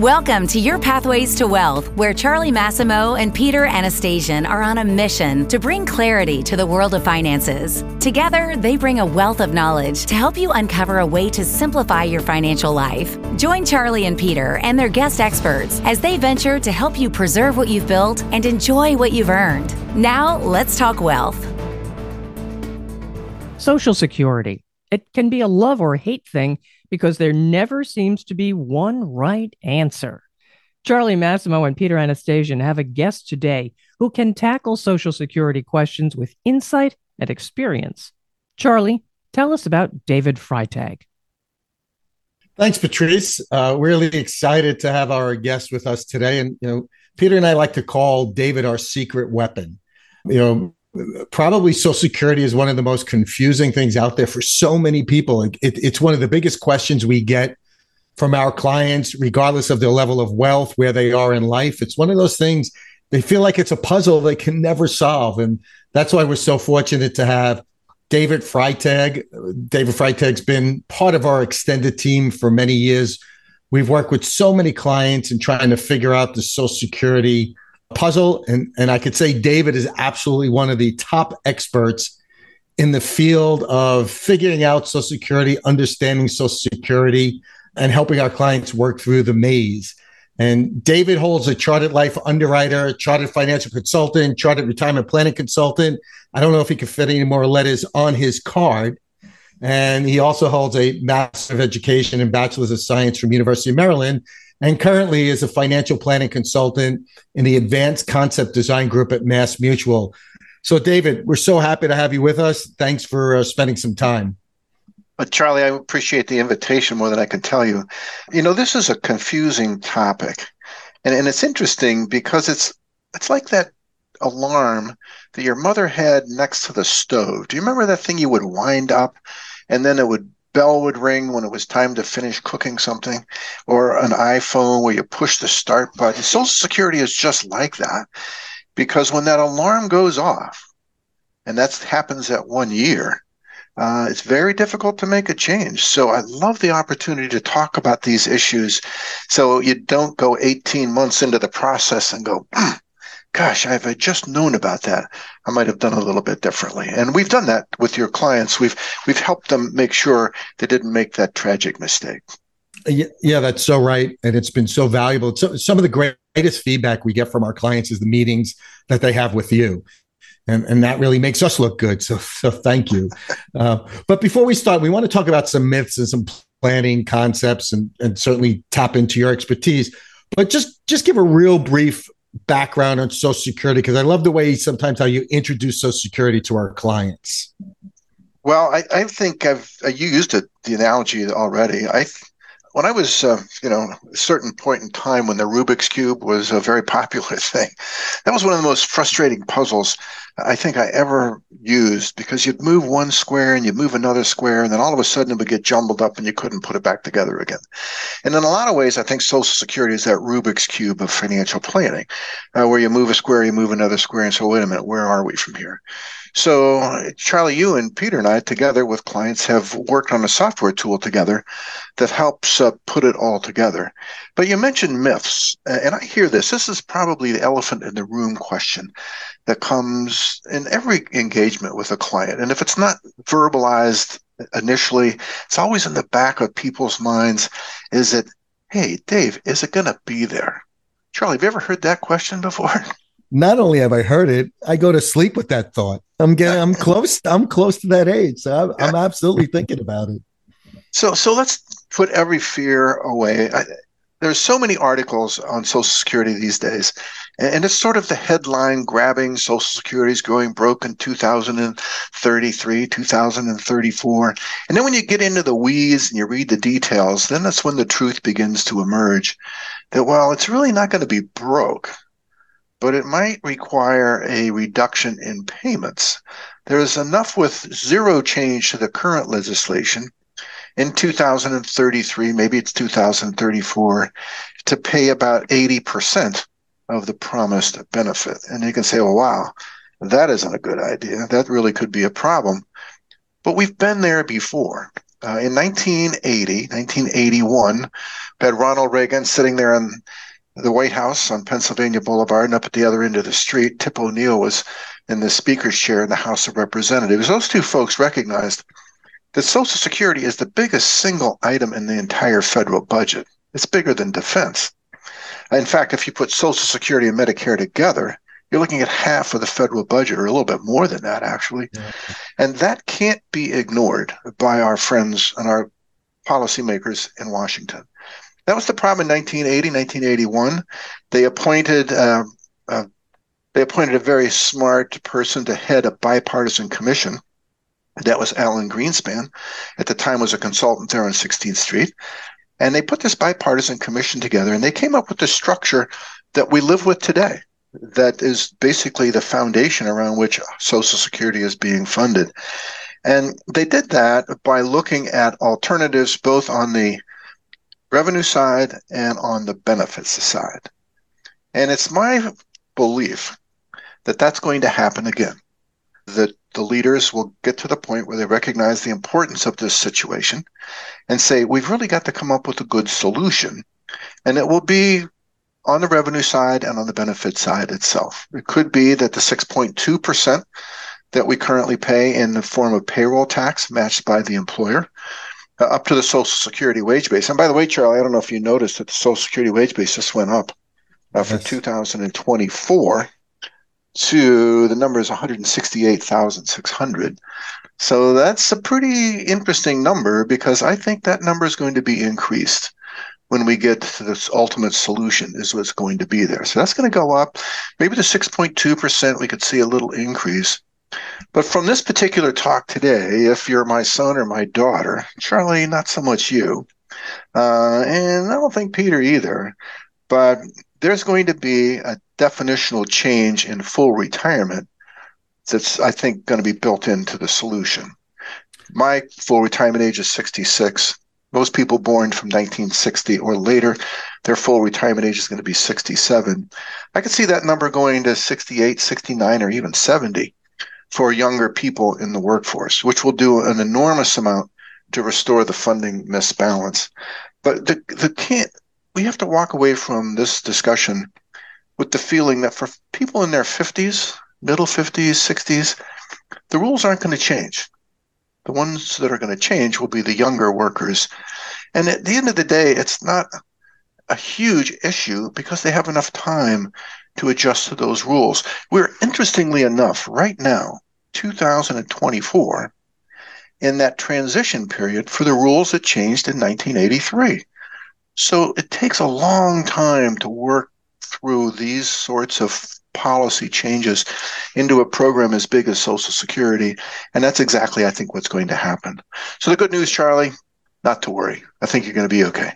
Welcome to Your Pathways to Wealth, where Charlie Massimo and Peter Anastasian are on a mission to bring clarity to the world of finances. Together, they bring a wealth of knowledge to help you uncover a way to simplify your financial life. Join Charlie and Peter and their guest experts as they venture to help you preserve what you've built and enjoy what you've earned. Now, let's talk wealth. Social Security. It can be a love or hate thing because there never seems to be one right answer. Charlie Massimo and Peter Anastasian have a guest today who can tackle Social Security questions with insight and experience. Charlie, tell us about David Freitag. Thanks, Patrice. Uh, really excited to have our guest with us today. And, you know, Peter and I like to call David our secret weapon. You know, probably social security is one of the most confusing things out there for so many people. It, it's one of the biggest questions we get from our clients regardless of their level of wealth where they are in life. It's one of those things they feel like it's a puzzle they can never solve. And that's why we're so fortunate to have david freitag. David freitag's been part of our extended team for many years. We've worked with so many clients and trying to figure out the social security puzzle. And, and I could say David is absolutely one of the top experts in the field of figuring out Social Security, understanding Social Security, and helping our clients work through the maze. And David holds a chartered life underwriter, chartered financial consultant, chartered retirement planning consultant. I don't know if he can fit any more letters on his card. And he also holds a Master of Education and Bachelor's of Science from University of Maryland and currently is a financial planning consultant in the Advanced Concept Design Group at Mass Mutual. So, David, we're so happy to have you with us. Thanks for uh, spending some time. But Charlie, I appreciate the invitation more than I can tell you. You know, this is a confusing topic, and and it's interesting because it's it's like that alarm that your mother had next to the stove. Do you remember that thing you would wind up, and then it would bell would ring when it was time to finish cooking something, or an iPhone where you push the start button. Social Security is just like that because when that alarm goes off, and that happens at one year, uh, it's very difficult to make a change. So I love the opportunity to talk about these issues so you don't go 18 months into the process and go, gosh, if I just known about that, I might have done a little bit differently. And we've done that with your clients. We've we've helped them make sure they didn't make that tragic mistake. Yeah, that's so right, and it's been so valuable. So, some of the greatest feedback we get from our clients is the meetings that they have with you. And, and that really makes us look good. So, so thank you. Uh, but before we start, we want to talk about some myths and some planning concepts and, and certainly tap into your expertise. But just just give a real brief background on Social Security because I love the way sometimes how you introduce Social Security to our clients. Well, I, I think I've used it the analogy already. I when I was, uh, you know, a certain point in time when the Rubik's Cube was a very popular thing, that was one of the most frustrating puzzles I think I ever used because you'd move one square and you'd move another square, and then all of a sudden it would get jumbled up and you couldn't put it back together again. And in a lot of ways, I think Social Security is that Rubik's Cube of financial planning, uh, where you move a square, you move another square, and so, wait a minute, where are we from here? So, Charlie, you and Peter and I, together with clients, have worked on a software tool together that helps uh, put it all together. But you mentioned myths, and I hear this. This is probably the elephant in the room question that comes in every engagement with a client. And if it's not verbalized initially, it's always in the back of people's minds is it, hey, Dave, is it going to be there? Charlie, have you ever heard that question before? not only have I heard it, I go to sleep with that thought. I'm getting, I'm close, I'm close to that age, so I'm, I'm absolutely thinking about it. So, so let's put every fear away. I, there's so many articles on Social Security these days, and it's sort of the headline grabbing Social Security is going broke in 2033, 2034. And then when you get into the weeds and you read the details, then that's when the truth begins to emerge that, well, it's really not going to be broke but it might require a reduction in payments. There is enough with zero change to the current legislation in 2033, maybe it's 2034, to pay about 80% of the promised benefit. And you can say, oh, wow, that isn't a good idea. That really could be a problem. But we've been there before. Uh, in 1980, 1981, we had Ronald Reagan sitting there in the White House on Pennsylvania Boulevard, and up at the other end of the street, Tip O'Neill was in the speaker's chair in the House of Representatives. Those two folks recognized that Social Security is the biggest single item in the entire federal budget. It's bigger than defense. In fact, if you put Social Security and Medicare together, you're looking at half of the federal budget, or a little bit more than that, actually. Yeah. And that can't be ignored by our friends and our policymakers in Washington. That was the problem in 1980, 1981. They appointed uh, uh, they appointed a very smart person to head a bipartisan commission. That was Alan Greenspan. At the time, was a consultant there on 16th Street, and they put this bipartisan commission together, and they came up with the structure that we live with today that is basically the foundation around which Social Security is being funded. And they did that by looking at alternatives both on the revenue side and on the benefits side. And it's my belief that that's going to happen again. That the leaders will get to the point where they recognize the importance of this situation and say, we've really got to come up with a good solution. And it will be on the revenue side and on the benefit side itself. It could be that the 6.2% that we currently pay in the form of payroll tax matched by the employer uh, up to the Social Security wage base. And by the way, Charlie, I don't know if you noticed that the Social Security wage base just went up uh, for yes. 2024 to the number is 168,600. So that's a pretty interesting number because I think that number is going to be increased when we get to this ultimate solution is what's going to be there. So that's going to go up. Maybe to 6.2%, we could see a little increase. But from this particular talk today, if you're my son or my daughter, Charlie, not so much you, uh, and I don't think Peter either, but there's going to be a definitional change in full retirement that's, I think, going to be built into the solution. My full retirement age is 66. Most people born from 1960 or later, their full retirement age is going to be 67. I could see that number going to 68, 69, or even 70 for younger people in the workforce, which will do an enormous amount to restore the funding misbalance. But the, the can't, we have to walk away from this discussion with the feeling that for people in their 50s, middle 50s, 60s, the rules aren't going to change. The ones that are going to change will be the younger workers. And at the end of the day, it's not a huge issue because they have enough time to adjust to those rules. We're interestingly enough, right now, 2024, in that transition period for the rules that changed in 1983. So it takes a long time to work through these sorts of policy changes into a program as big as Social Security. And that's exactly, I think, what's going to happen. So the good news, Charlie, not to worry. I think you're going to be okay.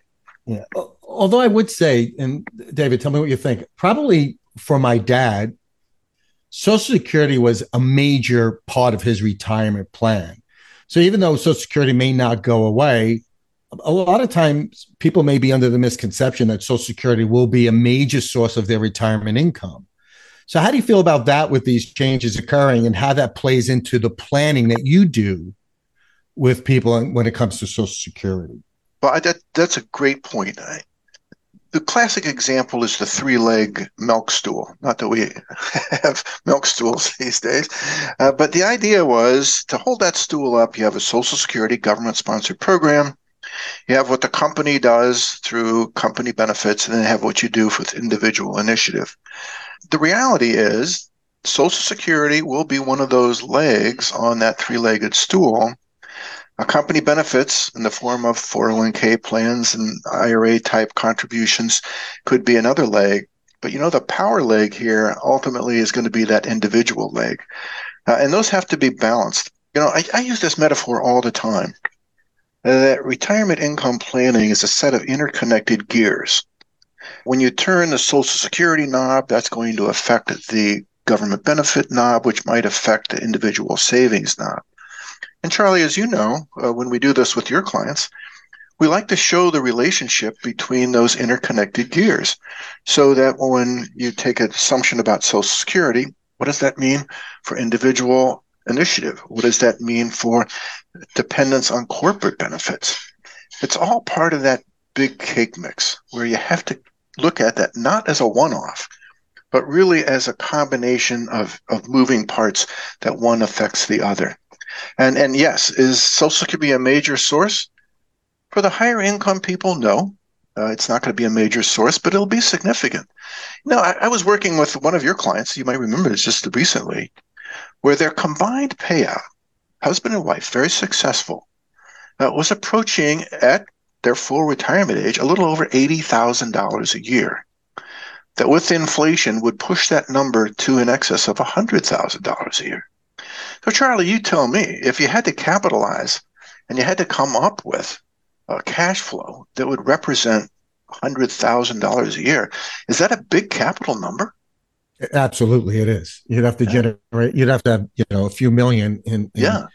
Yeah. Although I would say, and David, tell me what you think. Probably for my dad, Social Security was a major part of his retirement plan. So even though Social Security may not go away, a lot of times people may be under the misconception that Social Security will be a major source of their retirement income. So, how do you feel about that with these changes occurring and how that plays into the planning that you do with people when it comes to Social Security? Well, that, that's a great point. I, the classic example is the three leg milk stool. Not that we have milk stools these days, uh, but the idea was to hold that stool up, you have a Social Security government sponsored program. You have what the company does through company benefits, and then you have what you do with individual initiative the reality is Social Security will be one of those legs on that three legged stool. Company benefits in the form of 401k plans and IRA type contributions could be another leg. But you know, the power leg here ultimately is going to be that individual leg. Uh, and those have to be balanced. You know, I, I use this metaphor all the time that retirement income planning is a set of interconnected gears. When you turn the Social Security knob, that's going to affect the government benefit knob, which might affect the individual savings knob. And Charlie, as you know, uh, when we do this with your clients, we like to show the relationship between those interconnected gears so that when you take an assumption about Social Security, what does that mean for individual initiative? What does that mean for dependence on corporate benefits? It's all part of that big cake mix where you have to look at that not as a one off, but really as a combination of, of moving parts that one affects the other. And, and yes, is Social Security a major source? For the higher income people, no. Uh, it's not going to be a major source, but it'll be significant. Know, I, I was working with one of your clients, you might remember this just recently, where their combined payout, husband and wife, very successful, uh, was approaching at their full retirement age a little over $80,000 a year. That with inflation would push that number to in excess of $100,000 a year. So, Charlie, you tell me if you had to capitalize and you had to come up with a cash flow that would represent $100,000 a year, is that a big capital number? Absolutely, it is. You'd have to generate. You'd have to have you know a few million in, in yeah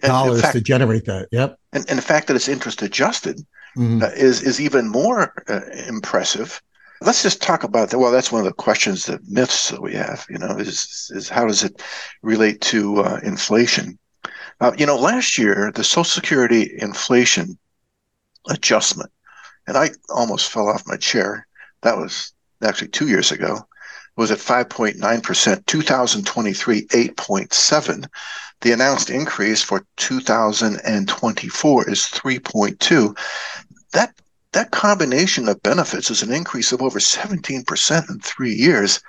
dollars fact, to generate that. Yep. And, and the fact that it's interest adjusted mm-hmm. uh, is is even more uh, impressive. Let's just talk about that. Well, that's one of the questions, the myths that we have. You know, is is how does it relate to uh, inflation? Uh, you know, last year the Social Security inflation adjustment, and I almost fell off my chair. That was actually two years ago was at 5.9%, 2023 8.7. The announced increase for 2024 is 3.2. That that combination of benefits is an increase of over 17% in three years.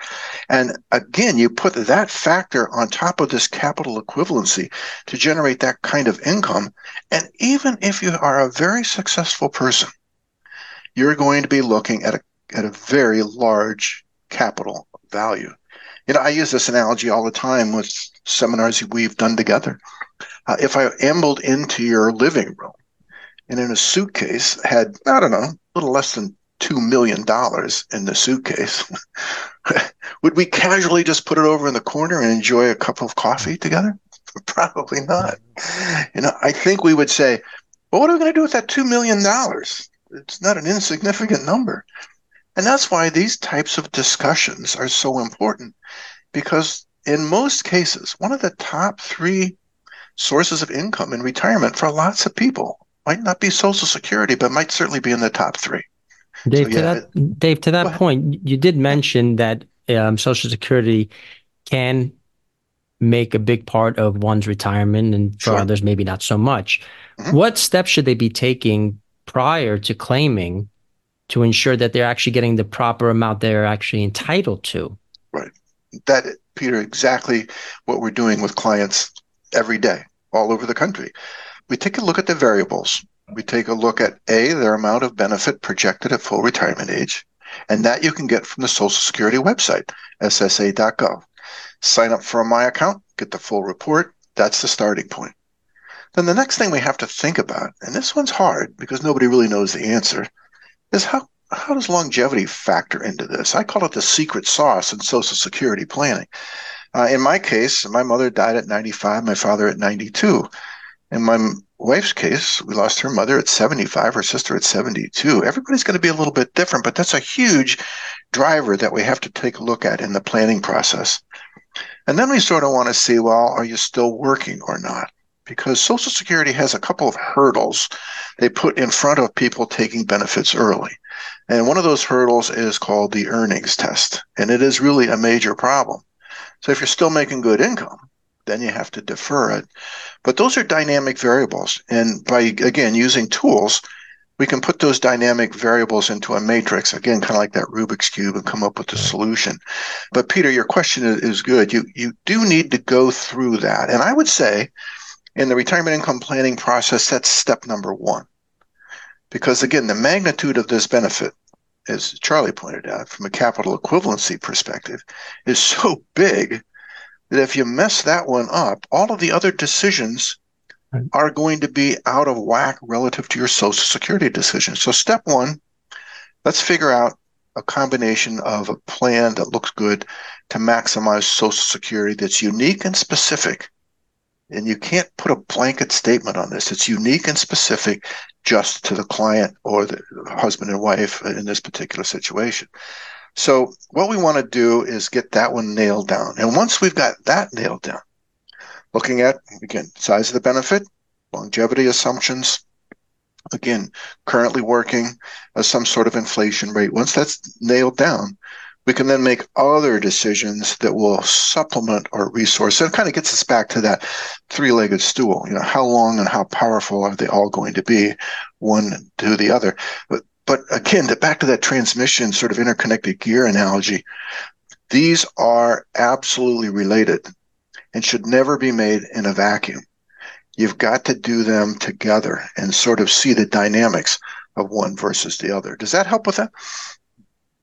And again, you put that factor on top of this capital equivalency to generate that kind of income. And even if you are a very successful person, you're going to be looking at a, at a very large capital value. You know, I use this analogy all the time with seminars we've done together. Uh, if I ambled into your living room and in a suitcase had, I don't know, a little less than $2 million in the suitcase, would we casually just put it over in the corner and enjoy a cup of coffee together? Probably not. You know, I think we would say, well, what are we going to do with that $2 million? It's not an insignificant number. And that's why these types of discussions are so important because in most cases, one of the top three sources of income in retirement for lots of people might not be Social Security, but might certainly be in the top three. Dave, so, yeah, to that, Dave, to that point, you did mention that um, Social Security can make a big part of one's retirement, and for sure. others, maybe not so much. Mm-hmm. What steps should they be taking prior to claiming to ensure that they're actually getting the proper amount they're actually entitled to. Right. That, Peter, exactly what we're doing with clients every day all over the country. We take a look at the variables. We take a look at A, their amount of benefit projected at full retirement age, and that you can get from the Social Security website, ssa.gov. Sign up for My Account, get the full report. That's the starting point. Then the next thing we have to think about, and this one's hard because nobody really knows the answer, is how how does longevity factor into this? I call it the secret sauce in Social Security planning. Uh, in my case, my mother died at 95, my father at 92. In my wife's case, we lost her mother at 75, her sister at 72. Everybody's going to be a little bit different, but that's a huge driver that we have to take a look at in the planning process. And then we sort of want to see well, are you still working or not? because Social Security has a couple of hurdles they put in front of people taking benefits early. And one of those hurdles is called the earnings test. And it is really a major problem. So if you're still making good income, then you have to defer it. But those are dynamic variables. And by, again, using tools, we can put those dynamic variables into a matrix, again, kind of like that Rubik's Cube, and come up with a solution. But Peter, your question is good. You, you do need to go through that. And I would say, in the retirement income planning process, that's step number one. Because again, the magnitude of this benefit, as Charlie pointed out, from a capital equivalency perspective, is so big that if you mess that one up, all of the other decisions are going to be out of whack relative to your Social Security decision. So, step one, let's figure out a combination of a plan that looks good to maximize Social Security that's unique and specific and you can't put a blanket statement on this. It's unique and specific just to the client or the husband and wife in this particular situation. So, what we want to do is get that one nailed down. And once we've got that nailed down, looking at, again, size of the benefit, longevity assumptions, again, currently working as some sort of inflation rate. Once that's nailed down, we can then make other decisions that will supplement our resource. So it kind of gets us back to that three-legged stool. You know, how long and how powerful are they all going to be, one to the other? But but again, to back to that transmission sort of interconnected gear analogy, these are absolutely related and should never be made in a vacuum. You've got to do them together and sort of see the dynamics of one versus the other. Does that help with that?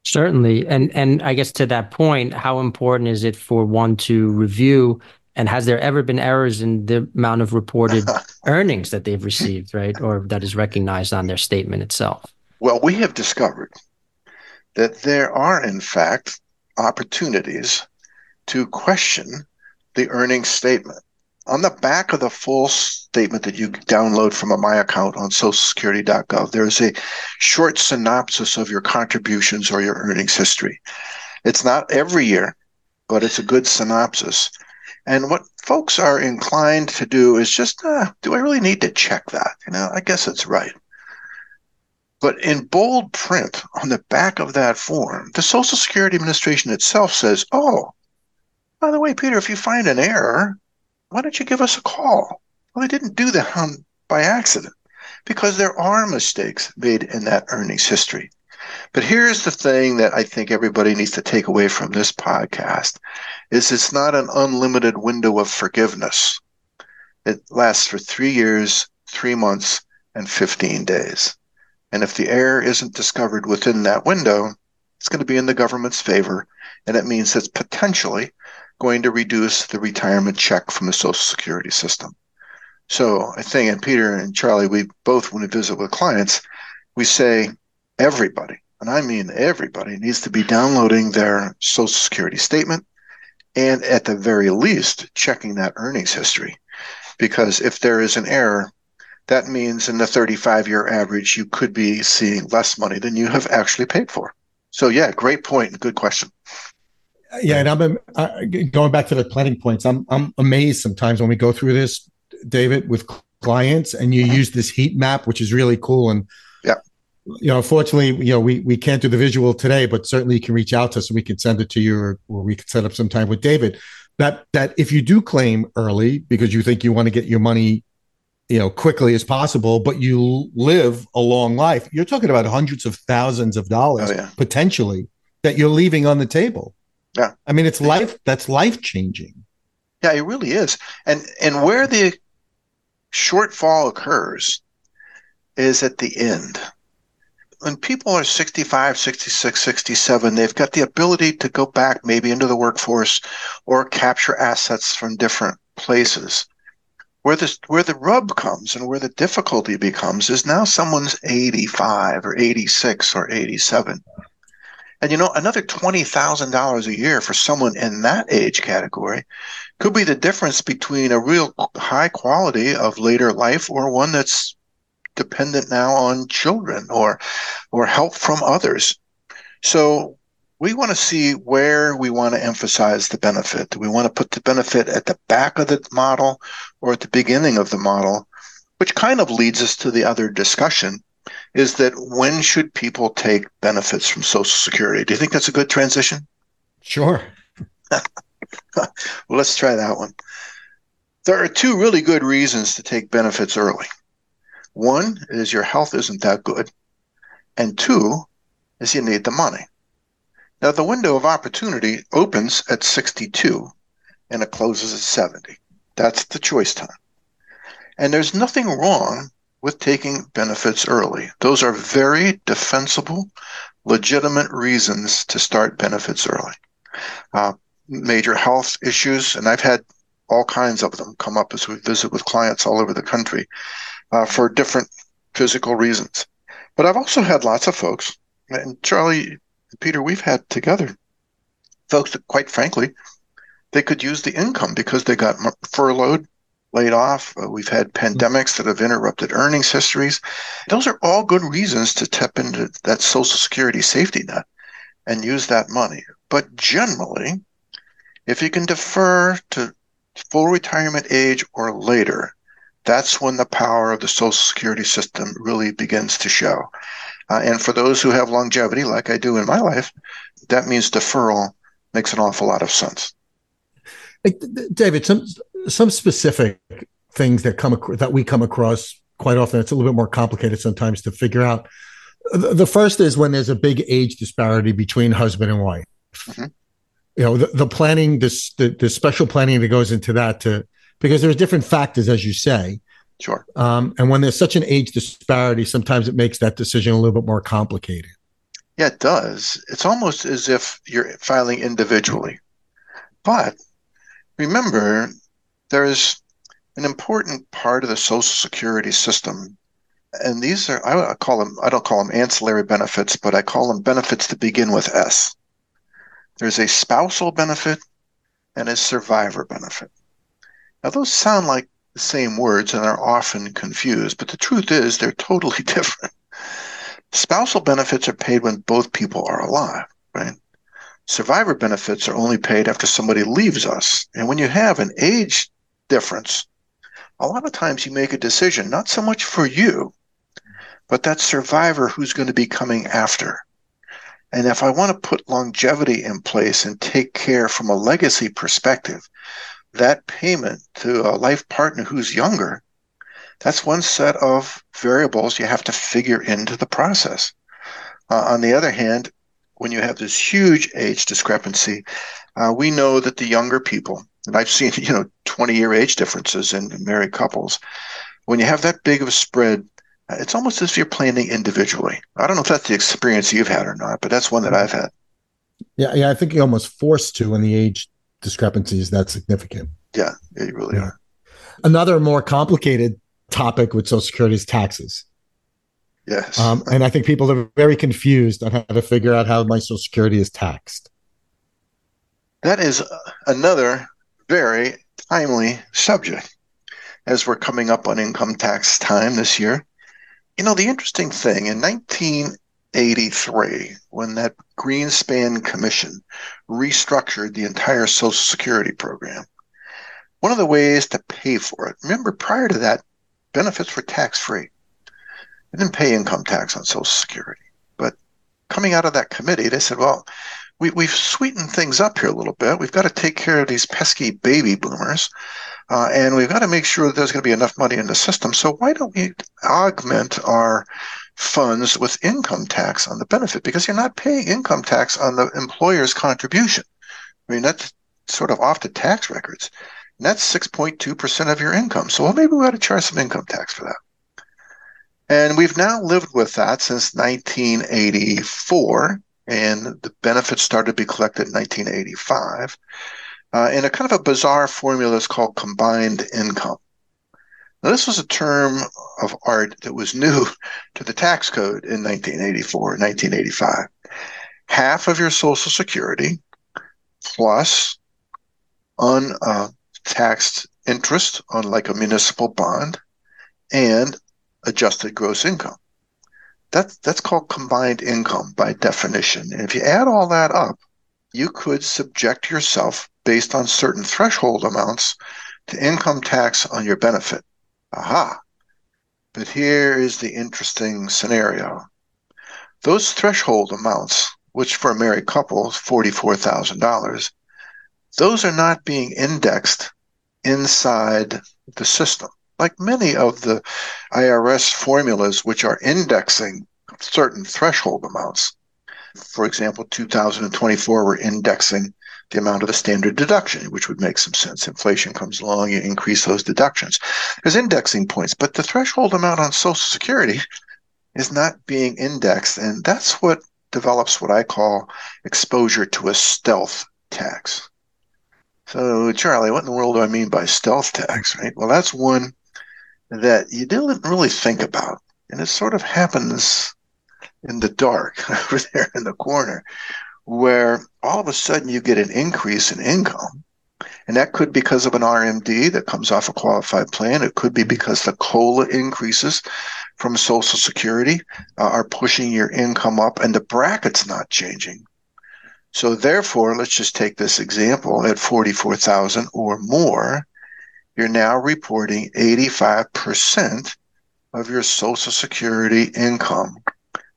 Certainly. And and I guess to that point, how important is it for one to review and has there ever been errors in the amount of reported earnings that they've received, right? Or that is recognized on their statement itself? Well, we have discovered that there are in fact opportunities to question the earnings statement. On the back of the full statement that you download from a My Account on socialsecurity.gov, there's a short synopsis of your contributions or your earnings history. It's not every year, but it's a good synopsis. And what folks are inclined to do is just, uh, do I really need to check that? You know, I guess it's right. But in bold print on the back of that form, the Social Security Administration itself says, oh, by the way, Peter, if you find an error, why don't you give us a call? Well, they didn't do that on, by accident because there are mistakes made in that earnings history. But here's the thing that I think everybody needs to take away from this podcast is it's not an unlimited window of forgiveness. It lasts for 3 years, 3 months, and 15 days. And if the error isn't discovered within that window, it's going to be in the government's favor. And it means it's potentially going to reduce the retirement check from the Social Security system. So I think, and Peter and Charlie, we both, when we visit with clients, we say everybody, and I mean everybody, needs to be downloading their Social Security statement and at the very least checking that earnings history. Because if there is an error, that means in the 35 year average, you could be seeing less money than you have actually paid for. So, yeah, great point and good question. Yeah, and I'm uh, going back to the planning points. I'm I'm amazed sometimes when we go through this, David, with clients, and you mm-hmm. use this heat map, which is really cool. And yeah, you know, unfortunately, you know, we we can't do the visual today, but certainly you can reach out to us and we can send it to you, or, or we can set up some time with David. That that if you do claim early because you think you want to get your money you know quickly as possible but you live a long life. You're talking about hundreds of thousands of dollars oh, yeah. potentially that you're leaving on the table. Yeah. I mean it's life that's life changing yeah it really is. And and where the shortfall occurs is at the end. When people are 65 66 67 they've got the ability to go back maybe into the workforce or capture assets from different places where the where the rub comes and where the difficulty becomes is now someone's 85 or 86 or 87 and you know another $20,000 a year for someone in that age category could be the difference between a real high quality of later life or one that's dependent now on children or or help from others. So we want to see where we want to emphasize the benefit. Do we want to put the benefit at the back of the model or at the beginning of the model? Which kind of leads us to the other discussion is that when should people take benefits from Social Security? Do you think that's a good transition? Sure. well, let's try that one. There are two really good reasons to take benefits early. One is your health isn't that good, and two is you need the money. Now, the window of opportunity opens at 62 and it closes at 70. That's the choice time. And there's nothing wrong with taking benefits early. Those are very defensible, legitimate reasons to start benefits early. Uh, major health issues, and I've had all kinds of them come up as we visit with clients all over the country uh, for different physical reasons. But I've also had lots of folks, and Charlie, Peter, we've had together folks that, quite frankly, they could use the income because they got furloughed, laid off. Uh, we've had pandemics that have interrupted earnings histories. Those are all good reasons to tap into that Social Security safety net and use that money. But generally, if you can defer to full retirement age or later, that's when the power of the Social Security system really begins to show. Uh, and for those who have longevity, like I do in my life, that means deferral makes an awful lot of sense. David, some some specific things that come that we come across quite often. It's a little bit more complicated sometimes to figure out. The first is when there's a big age disparity between husband and wife. Mm-hmm. You know, the, the planning, this the, the special planning that goes into that to because there's different factors, as you say. Sure. Um, and when there's such an age disparity, sometimes it makes that decision a little bit more complicated. Yeah, it does. It's almost as if you're filing individually. But remember, there's an important part of the Social Security system. And these are, I call them, I don't call them ancillary benefits, but I call them benefits to begin with S. There's a spousal benefit and a survivor benefit. Now, those sound like the same words and are often confused, but the truth is they're totally different. Spousal benefits are paid when both people are alive, right? Survivor benefits are only paid after somebody leaves us. And when you have an age difference, a lot of times you make a decision, not so much for you, but that survivor who's going to be coming after. And if I want to put longevity in place and take care from a legacy perspective, that payment to a life partner who's younger, that's one set of variables you have to figure into the process. Uh, on the other hand, when you have this huge age discrepancy, uh, we know that the younger people, and I've seen you know 20 year age differences in, in married couples, when you have that big of a spread, uh, it's almost as if you're planning individually. I don't know if that's the experience you've had or not, but that's one that I've had. Yeah, yeah, I think you're almost forced to when the age discrepancy is that significant. Yeah, you really yeah. are. Another more complicated topic with Social Security is taxes. Yes. Um, and I think people are very confused on how to figure out how my Social Security is taxed. That is another very timely subject as we're coming up on income tax time this year. You know, the interesting thing in 1983, when that Greenspan Commission restructured the entire Social Security program, one of the ways to pay for it, remember, prior to that, benefits were tax free. They didn't pay income tax on Social Security. But coming out of that committee, they said, well, we, we've sweetened things up here a little bit. We've got to take care of these pesky baby boomers. Uh, and we've got to make sure that there's going to be enough money in the system. So why don't we augment our funds with income tax on the benefit? Because you're not paying income tax on the employer's contribution. I mean, that's sort of off the tax records. And that's 6.2% of your income. So well, maybe we ought to charge some income tax for that. And we've now lived with that since 1984, and the benefits started to be collected in 1985 uh, in a kind of a bizarre formula that's called combined income. Now, this was a term of art that was new to the tax code in 1984, 1985. Half of your Social Security plus on uh, interest on like a municipal bond and adjusted gross income. That's that's called combined income by definition. And if you add all that up, you could subject yourself based on certain threshold amounts to income tax on your benefit. Aha. But here is the interesting scenario. Those threshold amounts, which for a married couple is $44,000, those are not being indexed inside the system. Like many of the IRS formulas, which are indexing certain threshold amounts. For example, 2024, we're indexing the amount of the standard deduction, which would make some sense. Inflation comes along, you increase those deductions. There's indexing points, but the threshold amount on Social Security is not being indexed. And that's what develops what I call exposure to a stealth tax. So, Charlie, what in the world do I mean by stealth tax, right? Well, that's one that you didn't really think about. And it sort of happens in the dark over there in the corner, where all of a sudden you get an increase in income. And that could be because of an RMD that comes off a qualified plan. It could be because the COLA increases from Social Security uh, are pushing your income up and the bracket's not changing. So therefore, let's just take this example at 44,000 or more, you're now reporting 85% of your social security income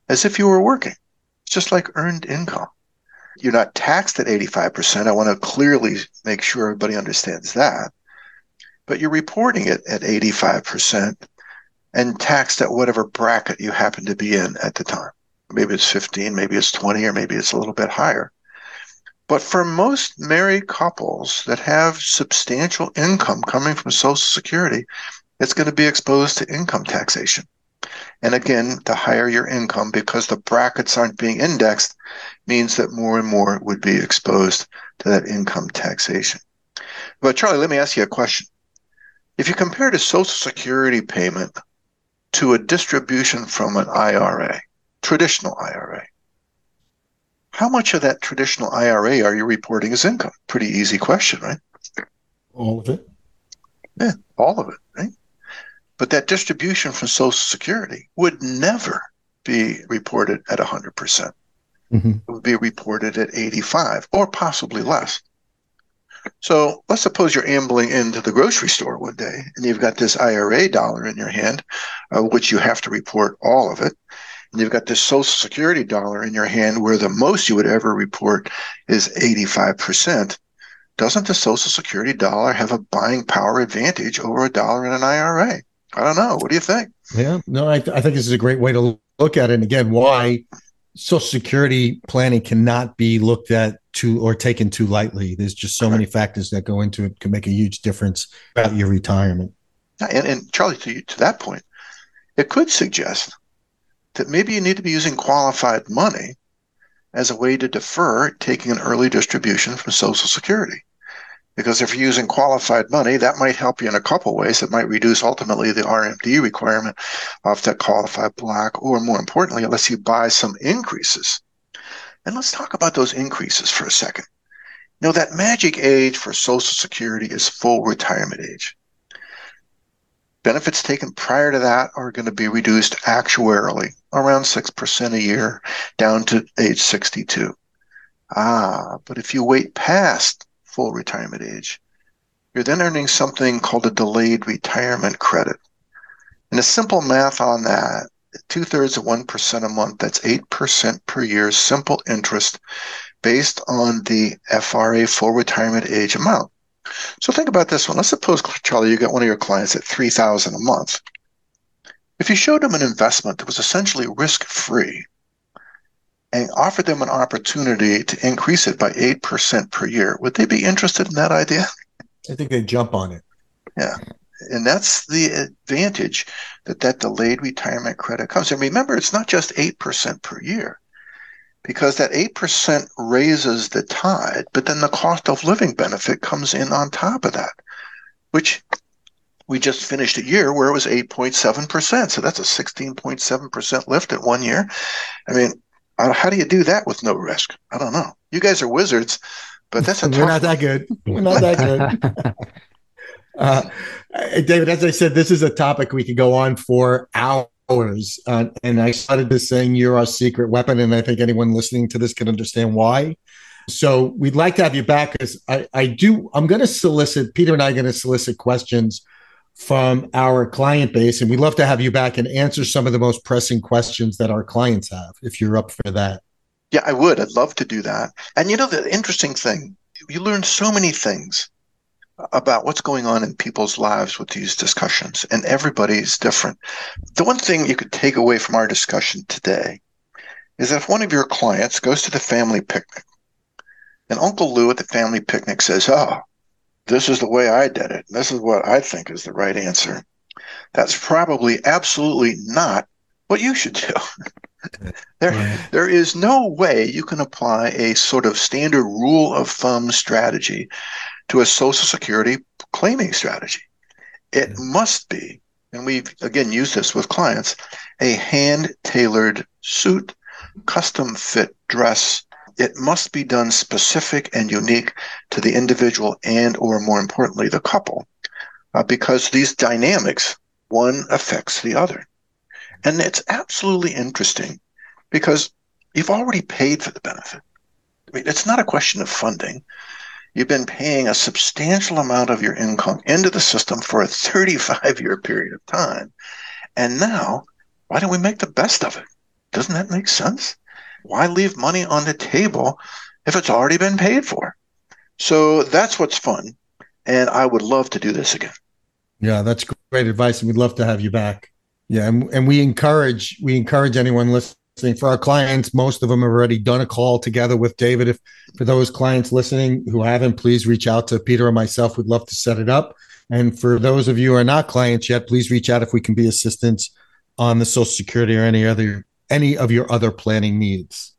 as if you were working. It's just like earned income. You're not taxed at 85%. I want to clearly make sure everybody understands that. But you're reporting it at 85% and taxed at whatever bracket you happen to be in at the time. Maybe it's 15, maybe it's 20, or maybe it's a little bit higher. But for most married couples that have substantial income coming from Social Security, it's going to be exposed to income taxation. And again, the higher your income, because the brackets aren't being indexed, means that more and more would be exposed to that income taxation. But Charlie, let me ask you a question. If you compare a Social Security payment to a distribution from an IRA, traditional IRA, how much of that traditional IRA are you reporting as income? Pretty easy question, right? All of it. Yeah, all of it, right? But that distribution from Social Security would never be reported at 100%. Percent mm hmm It would be reported at 85 or possibly less. So let's suppose you're ambling into the grocery store one day and you've got this IRA dollar in your hand, uh, which you have to report all of it and you've got this social security dollar in your hand where the most you would ever report is 85%, doesn't the social security dollar have a buying power advantage over a dollar in an IRA? I don't know. What do you think? Yeah, no, I, th- I think this is a great way to look at it. And again, why social security planning cannot be looked at too or taken too lightly. There's just so many factors that go into it can make a huge difference about your retirement. And, and Charlie, to, to that point, it could suggest that maybe you need to be using qualified money as a way to defer taking an early distribution from Social Security. Because if you're using qualified money, that might help you in a couple ways. It might reduce ultimately the RMD requirement of that qualified block, or more importantly, it lets you buy some increases. And let's talk about those increases for a second. Know, that magic age for Social Security is full retirement age. Benefits taken prior to that are going to be reduced actuarially around 6% a year down to age 62. Ah, but if you wait past full retirement age, you're then earning something called a delayed retirement credit. And a simple math on that, two thirds of 1% a month, that's 8% per year, simple interest based on the FRA full retirement age amount. So think about this one. Let's suppose, Charlie, you got one of your clients at 3000 a month. If you showed them an investment that was essentially risk free and offered them an opportunity to increase it by 8% per year, would they be interested in that idea? I think they'd jump on it. Yeah. And that's the advantage that that delayed retirement credit comes. And remember, it's not just 8% per year because that 8% raises the tide, but then the cost of living benefit comes in on top of that, which we just finished a year where it was 8.7%. So that's a 16.7% lift in one year. I mean, how do you do that with no risk? I don't know. You guys are wizards, but that's a We're not that good. We're not that good. uh, David, as I said, this is a topic we could go on for hours hours. Uh, and I started this saying you're our secret weapon. And I think anyone listening to this can understand why. So we'd like to have you back because I, I do, I'm going to solicit, Peter and I are going to solicit questions from our client base. And we'd love to have you back and answer some of the most pressing questions that our clients have, if you're up for that. Yeah, I would. I'd love to do that. And you know, the interesting thing, you learn so many things about what's going on in people's lives with these discussions, and everybody's different. The one thing you could take away from our discussion today is that if one of your clients goes to the family picnic and Uncle Lou at the family picnic says, Oh, this is the way I did it. This is what I think is the right answer. That's probably absolutely not what you should do. there, right. there is no way you can apply a sort of standard rule of thumb strategy to a Social Security claiming strategy. It yeah. must be, and we've again used this with clients, a hand tailored suit, custom fit dress. It must be done specific and unique to the individual and, or more importantly, the couple, uh, because these dynamics, one affects the other. And it's absolutely interesting because you've already paid for the benefit. I mean, it's not a question of funding. You've been paying a substantial amount of your income into the system for a 35 year period of time. And now, why don't we make the best of it? Doesn't that make sense? Why leave money on the table if it's already been paid for? So that's what's fun. And I would love to do this again. Yeah, that's great advice. And we'd love to have you back. Yeah. And, and we encourage, we encourage anyone listening for our clients. Most of them have already done a call together with David. If for those clients listening who haven't, please reach out to Peter or myself. We'd love to set it up. And for those of you who are not clients yet, please reach out if we can be assistance on the Social Security or any other any of your other planning needs.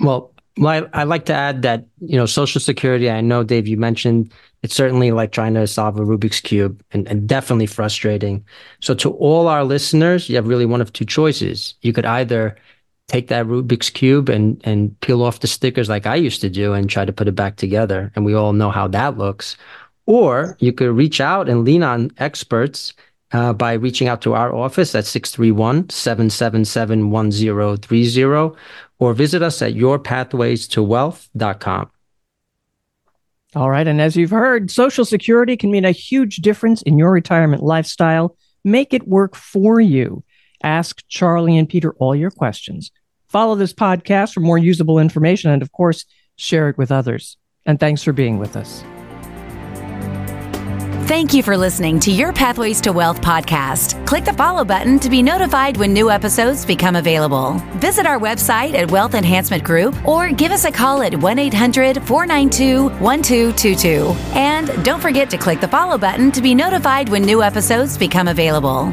Well, well, I, I like to add that you know Social Security. I know, Dave, you mentioned it's certainly like trying to solve a Rubik's cube, and, and definitely frustrating. So, to all our listeners, you have really one of two choices. You could either take that Rubik's cube and and peel off the stickers like I used to do, and try to put it back together, and we all know how that looks. Or you could reach out and lean on experts uh, by reaching out to our office at 631 777 1030 or visit us at yourpathwaystowealth.com. All right. And as you've heard, Social Security can mean a huge difference in your retirement lifestyle. Make it work for you. Ask Charlie and Peter all your questions. Follow this podcast for more usable information and, of course, share it with others. And thanks for being with us. Thank you for listening to Your Pathways to Wealth podcast. Click the follow button to be notified when new episodes become available. Visit our website at Wealth Enhancement Group or give us a call at 1 800 492 1222. And don't forget to click the follow button to be notified when new episodes become available.